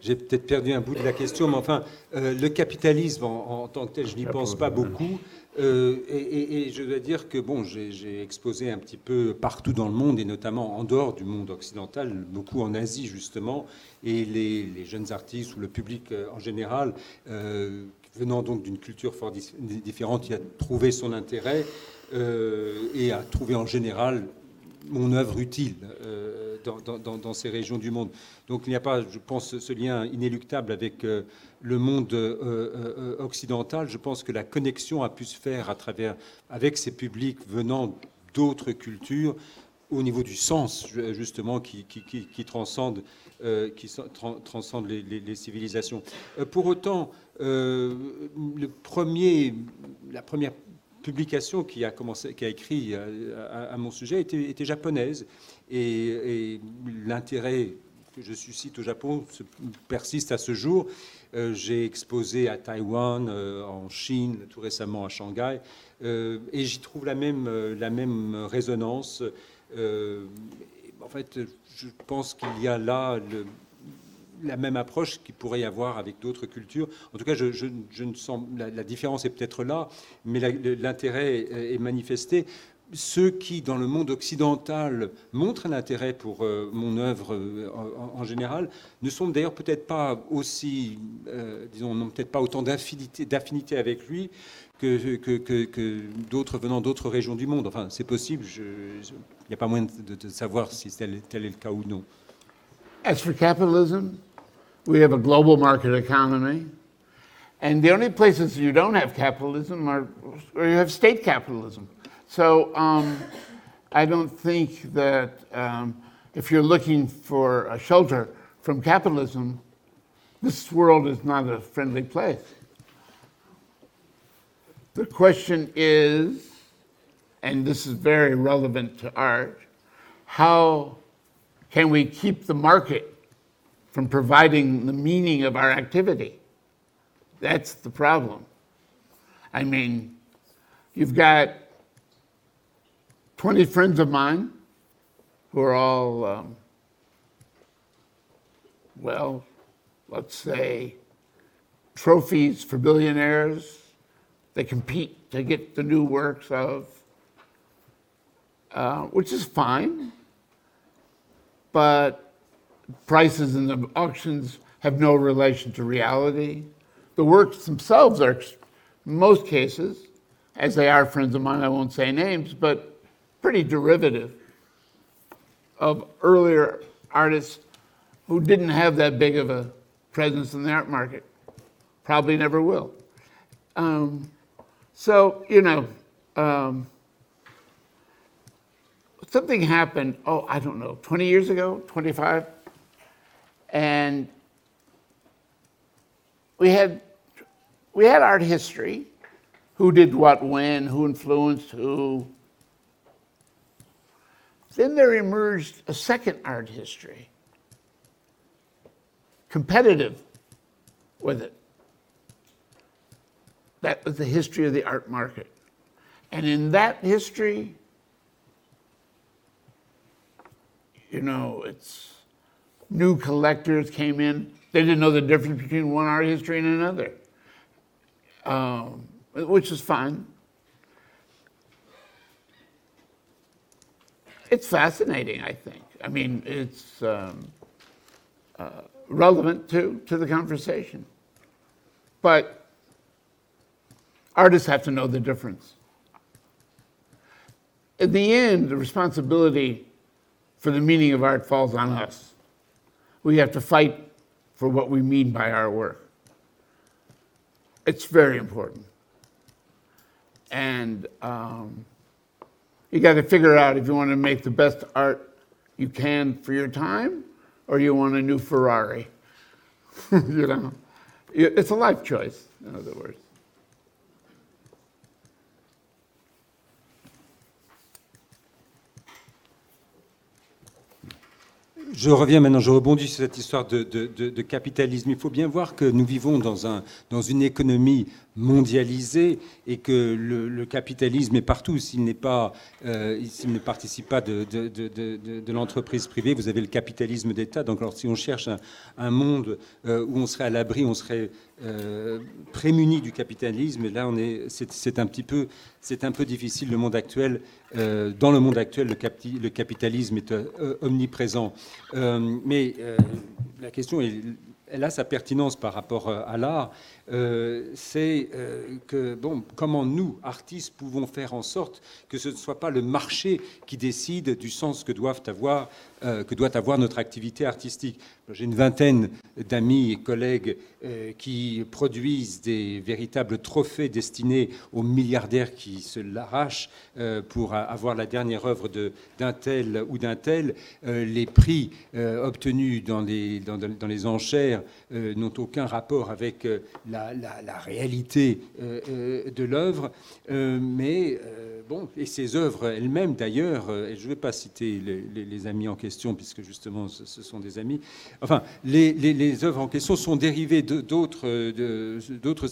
J'ai peut-être perdu un bout de la question, mais enfin, euh, le capitalisme en, en, tant que tel, je n'y pense pas beaucoup. Euh, et, et, et, je dois dire que bon, j'ai exposé un petit peu partout dans le monde, et notamment en dehors du monde occidental, beaucoup en Asie justement, et les, les jeunes artistes ou le public euh, en général, euh, venant donc d'une culture fort différente, il a trouvé son intérêt et a trouvé en général mon œuvre utile euh, dans, ces régions du monde. Donc il n'y a pas, je pense, ce lien inéluctable avec euh, le monde euh, occidental. Je pense que la connexion a pu se faire à travers, avec ces publics venant d'autres cultures au niveau du sens, justement, qui, qui, qui, qui transcende, les, les civilisations. pour autant, le premier, la première publication qui a, écrit à, à, mon sujet était, japonaise. Et, l'intérêt que je suscite au Japon persiste à ce jour. Euh, J'ai exposé à Taïwan, euh, en Chine, tout récemment à Shanghai, euh, et j'y trouve la même, résonance. en fait, je pense qu'il y a là la même approche qu'il pourrait y avoir avec d'autres cultures. En tout cas, je, ne sens la, la différence est peut-être là, mais l'intérêt est manifesté. Ceux qui, dans le monde occidental, montrent un intérêt pour euh, mon œuvre euh, en, général, ne sont d'ailleurs peut-être pas aussi, euh, disons, n'ont peut-être pas autant d'affinité avec lui que, d'autres venant d'autres régions du monde. Enfin, c'est possible. Il n'y a pas moyen de, de savoir si tel, tel, est le cas ou non. As for capitalism, We have a global market economy. And the only places you don't have capitalism are where you have state capitalism. So um, I don't think that um, if you're looking for a shelter from capitalism, this world is not a friendly place. The question is, and this is very relevant to art, how can we keep the market from providing the meaning of our activity. That's the problem. I mean, you've got 20 friends of mine who are all, um, well, let's say, trophies for billionaires. They compete to get the new works of, uh, which is fine. But prices in the auctions have no relation to reality. The works themselves are, in most cases, as they are friends of mine, I won't say names, but pretty derivative of earlier artists who didn't have that big of a presence in the art market. Probably never will. Um, so, you know, um, something happened, oh, I don't know, 20 years ago, 25? And we had, we had art history who did what when, who influenced who. Then there emerged a second art history, competitive with it. That was the history of the art market. And in that history, you know, it's new collectors came in. They didn't know the difference between one art history and another, um, which is fine. It's fascinating, I think. I mean, it's um, uh, relevant to, to the conversation. But artists have to know the difference. In the end, the responsibility for the meaning of art falls on us. We have to fight for what we mean by our work. It's very important. And um, you got to figure out if you want to make the best art you can for your time or you want a new Ferrari. *laughs* you know, it's a life choice, in other words. Je reviens maintenant, je rebondis sur cette histoire de, capitalisme. Il faut bien voir que nous vivons dans, un, dans une économie mondialisé et que le, capitalisme est partout. S'il n'est pas, euh, s'il ne participe pas de, l'entreprise privée, vous avez le capitalisme d'État. Donc, si on cherche un, monde euh, où on serait à l'abri, on serait euh, prémuni du capitalisme, là, on est, c'est, un petit peu, c'est un peu difficile. Le monde actuel, dans le monde actuel, le, le capitalisme est omniprésent. mais la question est elle a sa pertinence par rapport à l'art, euh, c'est euh, que, bon, comment nous, artistes, pouvons faire en sorte que ce ne soit pas le marché qui décide du sens que, doivent avoir, euh, que doit avoir notre activité artistique. J'ai une vingtaine d'amis et collègues qui produisent des véritables trophées destinés aux milliardaires qui se l'arrachent pour avoir la dernière œuvre d'un tel ou d'un tel. les prix obtenus dans les, enchères n'ont aucun rapport avec la réalité euh, euh, de l'œuvre, euh, mais bon, et ces œuvres elles-mêmes d'ailleurs, je ne vais pas citer les, amis en question, puisque justement ce, sont des amis, enfin, les, œuvres en question sont dérivées d'autres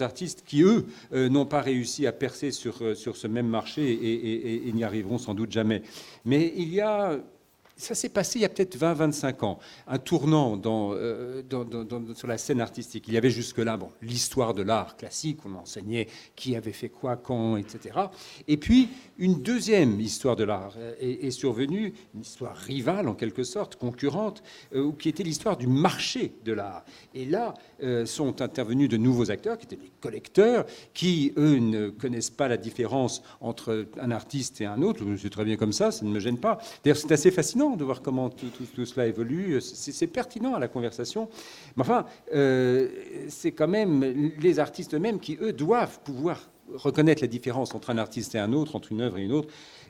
artistes qui, eux, n'ont pas réussi à percer sur, sur ce même marché et, et n'y arriveront sans doute jamais. Mais il y a ça s'est passé il y a peut-être 20-25 ans, un tournant euh, sur la scène artistique. Il y avait jusque-là bon, l'histoire de l'art classique, on enseignait qui avait fait quoi, quand, etc. Et puis, une deuxième histoire de l'art est, survenue, une histoire rivale en quelque sorte, concurrente, euh, qui était l'histoire du marché de l'art. Et là euh, sont intervenus de nouveaux acteurs, qui étaient des collecteurs, qui, eux, ne connaissent pas la différence entre un artiste et un autre. C'est très bien comme ça, ça ne me gêne pas. D'ailleurs, c'est assez fascinant de voir comment tout, cela évolue. C'est pertinent à la conversation. Mais enfin, euh, c'est quand même les artistes eux-mêmes qui, eux, doivent pouvoir reconnaître la différence entre un artiste et un autre, entre une œuvre et une autre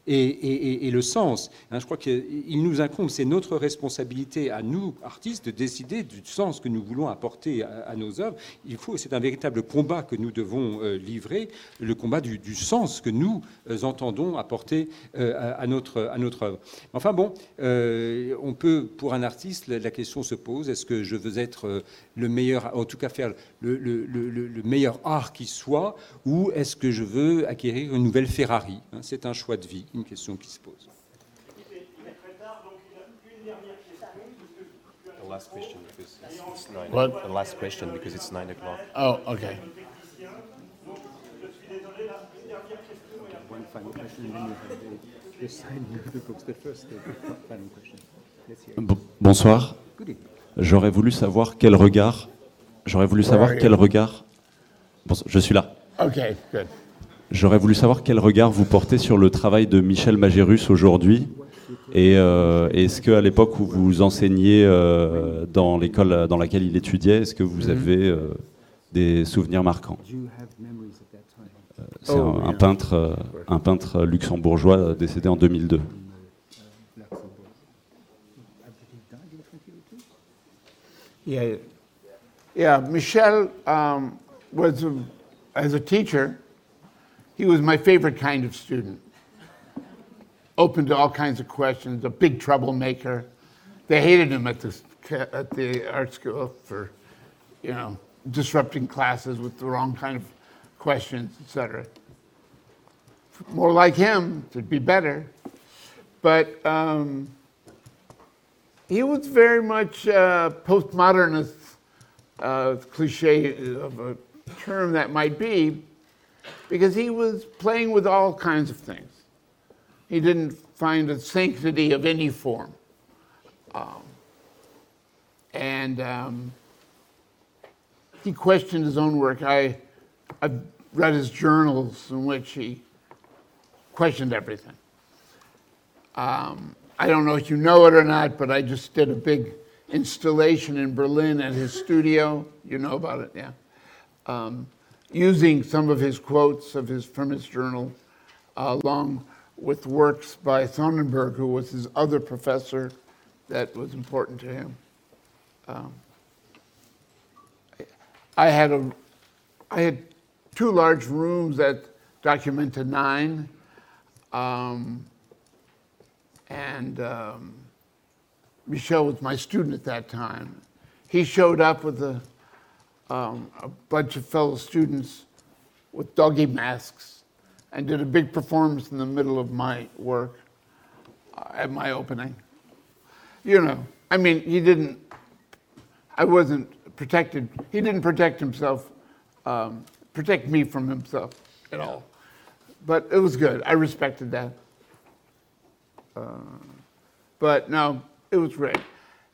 et, le sens. Hein, je crois qu'il nous incombe, c'est notre responsabilité à nous, artistes, de décider du sens que nous voulons apporter à, nos œuvres. Il faut, c'est un véritable combat que nous devons euh, livrer, le combat du, sens que nous euh, entendons apporter euh, à, notre, à notre œuvre. Enfin bon, on peut, pour un artiste, la, question se pose, est-ce que je veux être le meilleur, en tout cas faire le, le meilleur art qui soit, ou est-ce que je veux acquérir une nouvelle Ferrari hein, C'est un choix de vie, une question qui se pose. The last question because it's nine. What? The last question because it's nine o'clock. Oh, okay. Bonsoir. J'aurais voulu savoir quel regard. J'aurais voulu savoir quel regard. Bon, je suis là. Okay, good. J'aurais voulu savoir quel regard vous portez sur le travail de Michel Magérus aujourd'hui. Et euh, est-ce qu'à l'époque où vous enseigniez euh, dans l'école dans laquelle il étudiait, est-ce que vous mm-hmm. avez euh, des souvenirs marquants? C'est un, un, peintre, un peintre luxembourgeois décédé en 2002. Yeah, yeah. Michel um, was, a, as a teacher. He was my favorite kind of student. Open to all kinds of questions, a big troublemaker. They hated him at the, at the art school for, you know, disrupting classes with the wrong kind of questions, etc. More like him, it'd be better. But um, he was very much uh, postmodernist, uh, cliche of a term that might be, because he was playing with all kinds of things. He didn't find a sanctity of any form. Um, and um, he questioned his own work. I, I've read his journals in which he questioned everything. Um, I don't know if you know it or not, but I just did a big installation in Berlin at his studio. You know about it, yeah. Um, using some of his quotes of his from his journal, uh, along with works by Sonderborg, who was his other professor that was important to him. Um, I had a, I had two large rooms that Documenta nine, um, and um, Michel was my student at that time. He showed up with a, um, a bunch of fellow students with doggy masks and did a big performance in the middle of my work uh, at my opening. You know, I mean, he didn't, I wasn't protected, he didn't protect himself, um, protect me from himself at all. But it was good. I respected that. Uh, but no, it was great.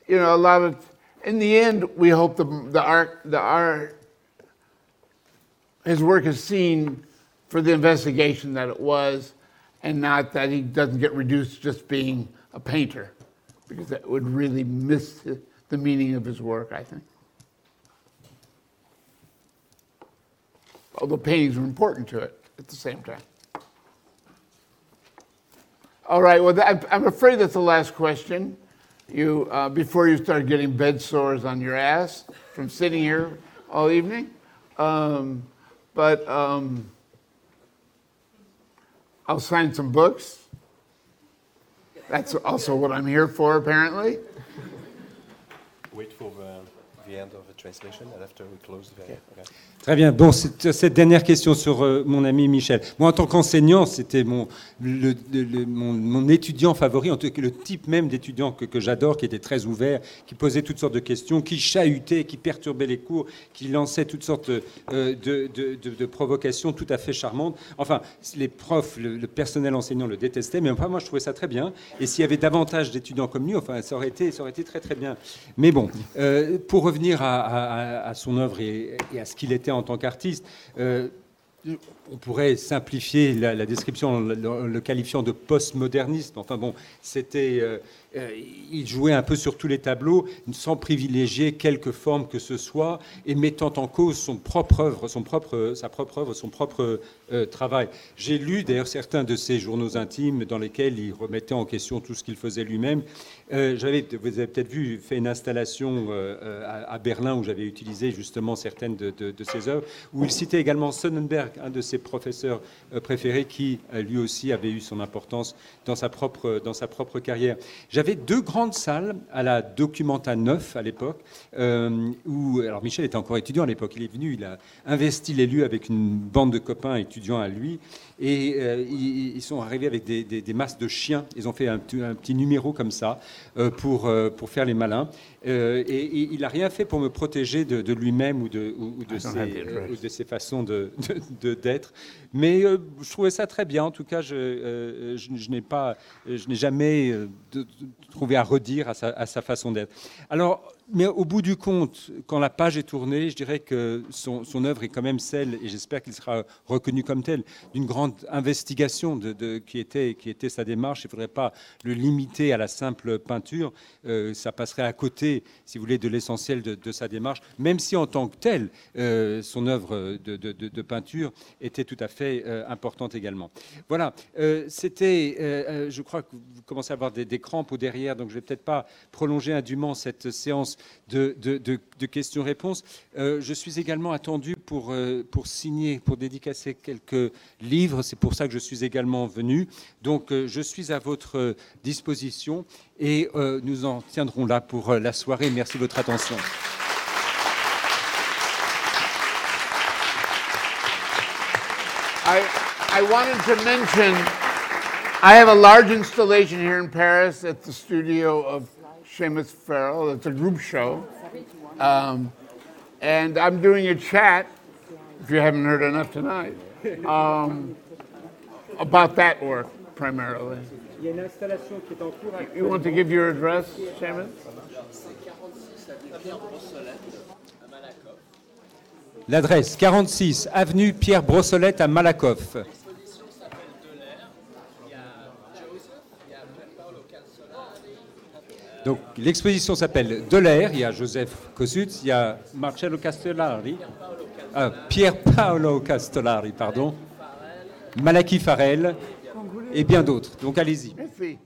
You know, a lot of, in the end, we hope the, the art, the art, his work is seen for the investigation that it was, and not that he doesn't get reduced to just being a painter, because that would really miss the meaning of his work, I think. Although paintings are important to it at the same time. All right, well, I'm afraid that's the last question. You, uh, before you start getting bed sores on your ass from sitting here all evening. Um, But um, I'll sign some books. That's also what I'm here for, apparently. Wait for the, the end of the translation and after we close the. Okay. Très bien. Bon, cette, cette dernière question sur euh, mon ami Michel. Moi, en tant qu'enseignant, c'était mon, le- le- le- mon, mon étudiant favori, en tout cas le type même d'étudiant que, que j'adore, qui était très ouvert, qui posait toutes sortes de questions, qui chahutait, qui perturbait les cours, qui lançait toutes sortes euh, de, de- de- de provocations tout à fait charmantes. Enfin, les profs, le, le personnel enseignant le détestait, mais enfin, moi, je trouvais ça très bien. Et s'il y avait davantage d'étudiants comme lui, enfin, ça aurait été, ça aurait été très très bien. Mais bon, euh, pour revenir à, à- son œuvre et, et à ce qu'il était en tant qu'artiste. On pourrait simplifier la, description en le, qualifiant de postmoderniste. Enfin bon, c'était, euh, euh, il jouait un peu sur tous les tableaux, sans privilégier quelque forme que ce soit, et mettant en cause son propre œuvre, son propre, sa propre œuvre, son propre euh, travail. J'ai lu d'ailleurs certains de ses journaux intimes dans lesquels il remettait en question tout ce qu'il faisait lui-même. J'avais, vous avez peut-être vu, fait une installation à, Berlin où j'avais utilisé justement certaines de ses œuvres, où il citait également Sonnenberg, un de ses professeurs euh, préférés, qui euh, lui aussi avait eu son importance dans sa propre, dans sa propre carrière. J'avais deux grandes salles à la Documenta 9 à l'époque, euh, où, alors Michel était encore étudiant à l'époque, il est venu, il a investi lieux avec une bande de copains étudiants à lui, et euh, ils, ils sont arrivés avec des, des- des masses de chiens. Ils ont fait un, petit- un petit numéro comme ça euh, pour, euh, pour faire les malins. Et, et il n'a rien fait pour me protéger de, de lui-même ou de, ou, ou de don't ses, ou de ses façons de- d'être. Mais je trouvais ça très bien. En tout cas, je, je, je n'ai pas, je n'ai jamais trouvé à redire à sa, à sa façon d'être. Alors, mais au bout du compte, quand la page est tournée, je dirais que son, œuvre est quand même celle, et j'espère qu'il sera reconnu comme tel, d'une grande investigation de, qui, était, sa démarche. Il ne faudrait pas le limiter à la simple peinture. Euh, ça passerait à côté, si vous voulez, de l'essentiel de, sa démarche, même si en tant que tel, euh, son œuvre de, peinture était tout à fait euh, importante également. Voilà, c'était, je crois que vous commencez à avoir des, des crampes au derrière, donc je ne vais peut-être pas prolonger indûment cette séance de, questions-réponses. Euh, je suis également attendu pour, euh, pour signer, pour dédicacer quelques livres. C'est pour ça que je suis également venu. Donc, euh, je suis à votre disposition et nous en tiendrons là pour la soirée. Merci de votre attention. I, I wanted to mention, I have a large installation here in Paris at the studio of Seamus Farrell. It's a group show. Um, and I'm doing a chat, if you haven't heard enough tonight, um, about that work primarily. You want to give your address, Seamus? L'adresse 46 avenue Pierre Brossolette à Malakoff. Donc l'exposition s'appelle De l'air, il y a Joseph Kossuth, il y a Marcello Castellari, ah, Pierre Paolo Castellari, pardon, Malaki Farel et bien d'autres. Donc allez-y. Merci.